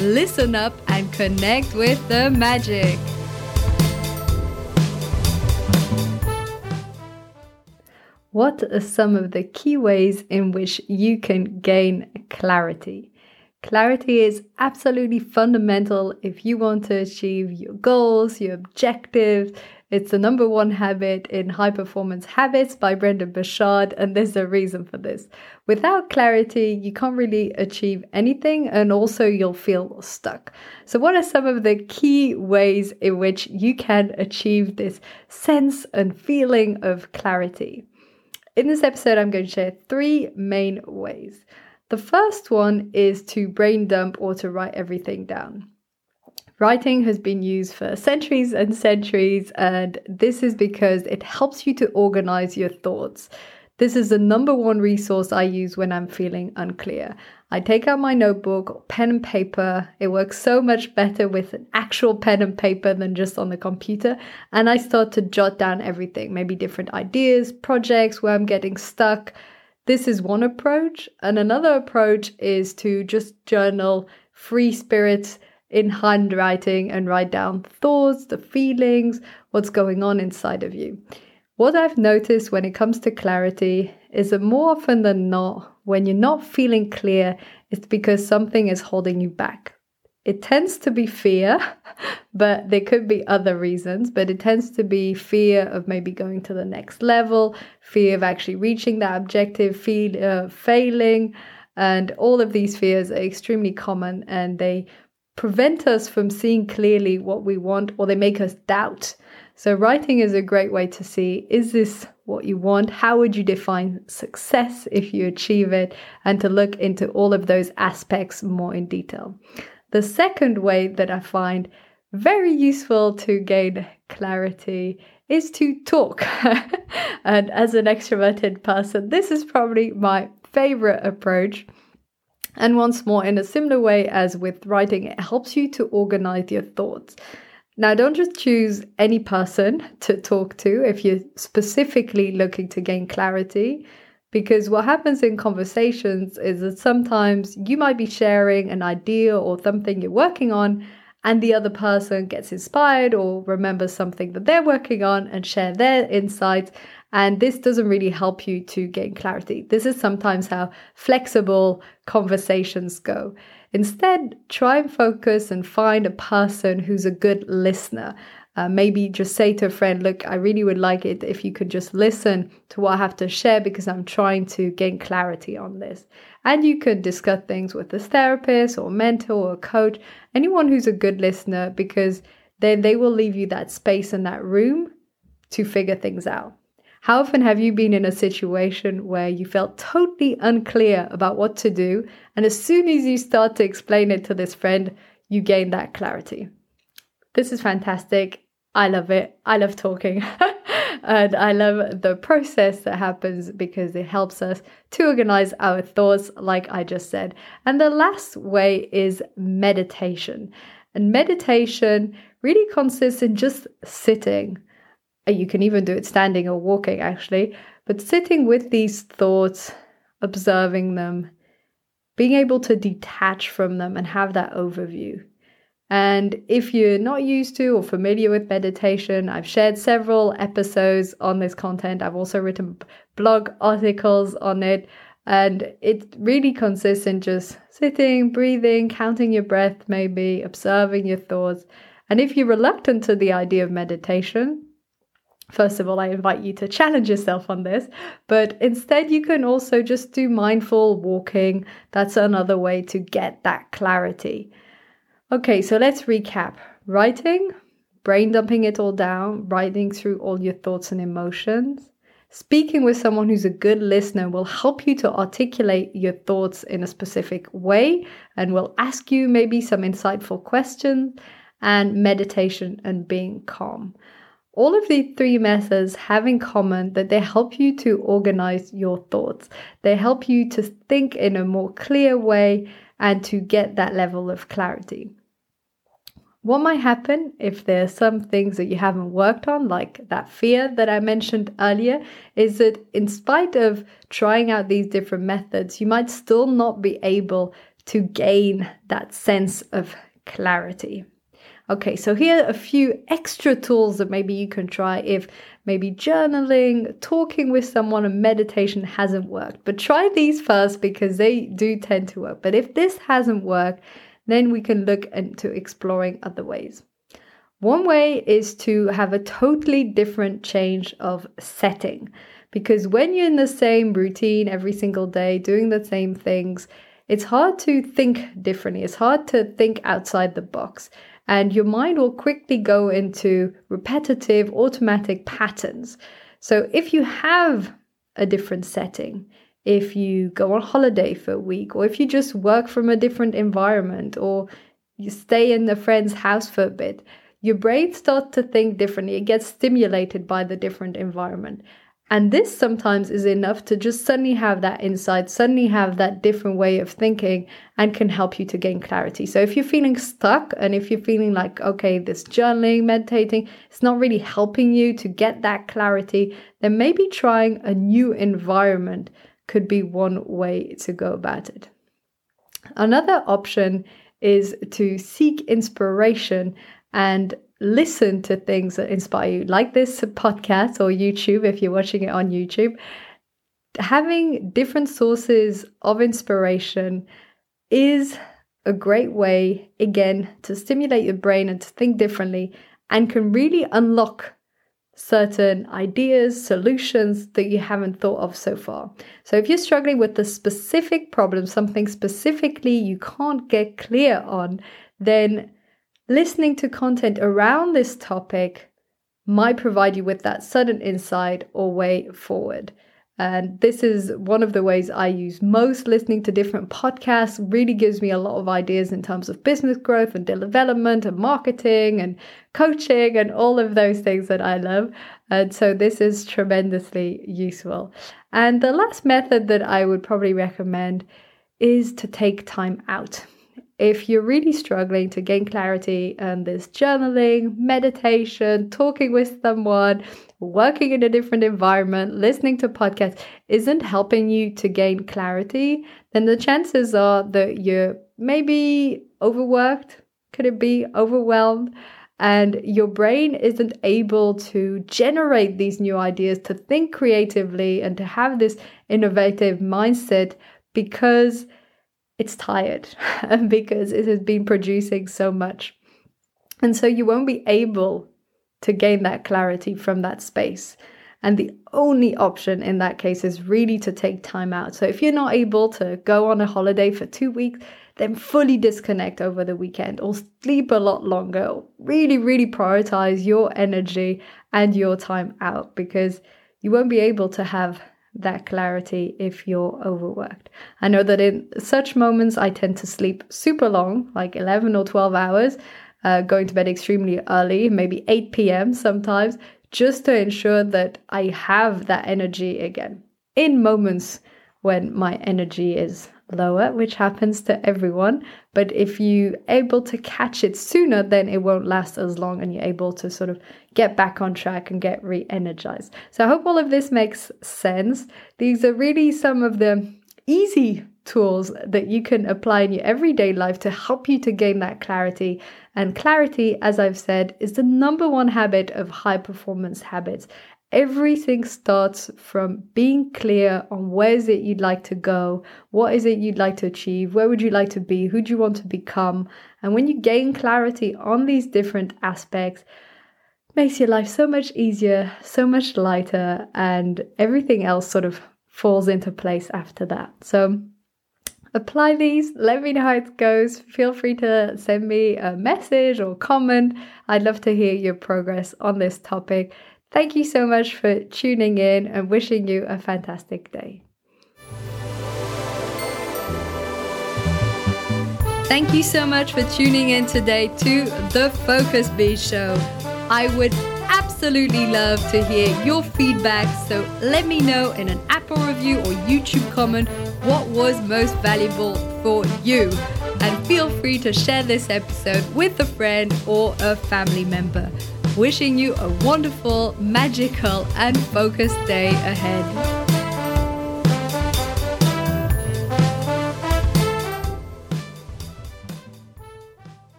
Listen up and connect with the magic. What are some of the key ways in which you can gain clarity? Clarity is absolutely fundamental if you want to achieve your goals, your objectives. It's the number one habit in High Performance Habits by Brendon Burchard, and there's a reason for this. Without clarity, you can't really achieve anything, and also you'll feel stuck. So, what are some of the key ways in which you can achieve this sense and feeling of clarity? In this episode, I'm going to share three main ways. The first one is to brain dump or to write everything down. Writing has been used for centuries and centuries, and this is because it helps you to organize your thoughts. This is the number one resource I use when I'm feeling unclear. I take out my notebook or pen and paper. It works so much better with an actual pen and paper than just on the computer. And I start to jot down everything, maybe different ideas, projects where I'm getting stuck. This is one approach. And another approach is to just journal free spirits in handwriting and write down thoughts, the feelings, what's going on inside of you. What I've noticed when it comes to clarity is that more often than not, when you're not feeling clear, it's because something is holding you back. It tends to be fear, but there could be other reasons, but it tends to be fear of maybe going to the next level, fear of actually reaching that objective, fear uh, failing, and all of these fears are extremely common and they prevent us from seeing clearly what we want or they make us doubt so, writing is a great way to see is this what you want? How would you define success if you achieve it? And to look into all of those aspects more in detail. The second way that I find very useful to gain clarity is to talk. and as an extroverted person, this is probably my favorite approach. And once more, in a similar way as with writing, it helps you to organize your thoughts. Now, don't just choose any person to talk to if you're specifically looking to gain clarity, because what happens in conversations is that sometimes you might be sharing an idea or something you're working on, and the other person gets inspired or remembers something that they're working on and share their insights. And this doesn't really help you to gain clarity. This is sometimes how flexible conversations go. Instead, try and focus and find a person who's a good listener. Uh, maybe just say to a friend, Look, I really would like it if you could just listen to what I have to share because I'm trying to gain clarity on this. And you could discuss things with a therapist or mentor or coach, anyone who's a good listener, because then they will leave you that space and that room to figure things out. How often have you been in a situation where you felt totally unclear about what to do, and as soon as you start to explain it to this friend, you gain that clarity? This is fantastic. I love it. I love talking. and I love the process that happens because it helps us to organize our thoughts, like I just said. And the last way is meditation. And meditation really consists in just sitting uh, you can even do it standing or walking, actually. But sitting with these thoughts, observing them, being able to detach from them and have that overview. And if you're not used to or familiar with meditation, I've shared several episodes on this content. I've also written blog articles on it. And it really consists in just sitting, breathing, counting your breath, maybe observing your thoughts. And if you're reluctant to the idea of meditation, First of all, I invite you to challenge yourself on this, but instead, you can also just do mindful walking. That's another way to get that clarity. Okay, so let's recap writing, brain dumping it all down, writing through all your thoughts and emotions. Speaking with someone who's a good listener will help you to articulate your thoughts in a specific way and will ask you maybe some insightful questions and meditation and being calm. All of these three methods have in common that they help you to organize your thoughts. They help you to think in a more clear way and to get that level of clarity. What might happen if there are some things that you haven't worked on, like that fear that I mentioned earlier, is that in spite of trying out these different methods, you might still not be able to gain that sense of clarity. Okay, so here are a few extra tools that maybe you can try if maybe journaling, talking with someone, and meditation hasn't worked. But try these first because they do tend to work. But if this hasn't worked, then we can look into exploring other ways. One way is to have a totally different change of setting. Because when you're in the same routine every single day, doing the same things, it's hard to think differently. It's hard to think outside the box. And your mind will quickly go into repetitive, automatic patterns. So if you have a different setting, if you go on holiday for a week, or if you just work from a different environment, or you stay in a friend's house for a bit, your brain starts to think differently. It gets stimulated by the different environment. And this sometimes is enough to just suddenly have that insight, suddenly have that different way of thinking, and can help you to gain clarity. So, if you're feeling stuck and if you're feeling like, okay, this journaling, meditating, it's not really helping you to get that clarity, then maybe trying a new environment could be one way to go about it. Another option is to seek inspiration and listen to things that inspire you, like this podcast or YouTube if you're watching it on YouTube. Having different sources of inspiration is a great way, again, to stimulate your brain and to think differently and can really unlock certain ideas, solutions that you haven't thought of so far. So, if you're struggling with a specific problem, something specifically you can't get clear on, then listening to content around this topic might provide you with that sudden insight or way forward. And this is one of the ways I use most. Listening to different podcasts really gives me a lot of ideas in terms of business growth and development and marketing and coaching and all of those things that I love. And so this is tremendously useful. And the last method that I would probably recommend is to take time out. If you're really struggling to gain clarity and this journaling, meditation, talking with someone, working in a different environment, listening to podcasts isn't helping you to gain clarity, then the chances are that you're maybe overworked. Could it be overwhelmed? And your brain isn't able to generate these new ideas, to think creatively, and to have this innovative mindset because it's tired because it has been producing so much. And so you won't be able to gain that clarity from that space. And the only option in that case is really to take time out. So if you're not able to go on a holiday for two weeks, then fully disconnect over the weekend or sleep a lot longer. Really, really prioritize your energy and your time out because you won't be able to have that clarity if you're overworked. I know that in such moments, I tend to sleep super long, like 11 or 12 hours, uh, going to bed extremely early, maybe 8 p.m. sometimes, just to ensure that I have that energy again in moments when my energy is lower, which happens to everyone. But if you're able to catch it sooner, then it won't last as long and you're able to sort of get back on track and get re-energized. So I hope all of this makes sense. These are really some of the easy tools that you can apply in your everyday life to help you to gain that clarity. And clarity, as I've said, is the number one habit of high performance habits. Everything starts from being clear on where is it you'd like to go, what is it you'd like to achieve, where would you like to be, who do you want to become. And when you gain clarity on these different aspects, makes your life so much easier, so much lighter, and everything else sort of falls into place after that. So apply these. Let me know how it goes. Feel free to send me a message or comment. I'd love to hear your progress on this topic. Thank you so much for tuning in and wishing you a fantastic day. Thank you so much for tuning in today to the Focus Bee Show. I would absolutely love to hear your feedback, so let me know in an Apple review or YouTube comment what was most valuable for you. And feel free to share this episode with a friend or a family member. Wishing you a wonderful, magical, and focused day ahead.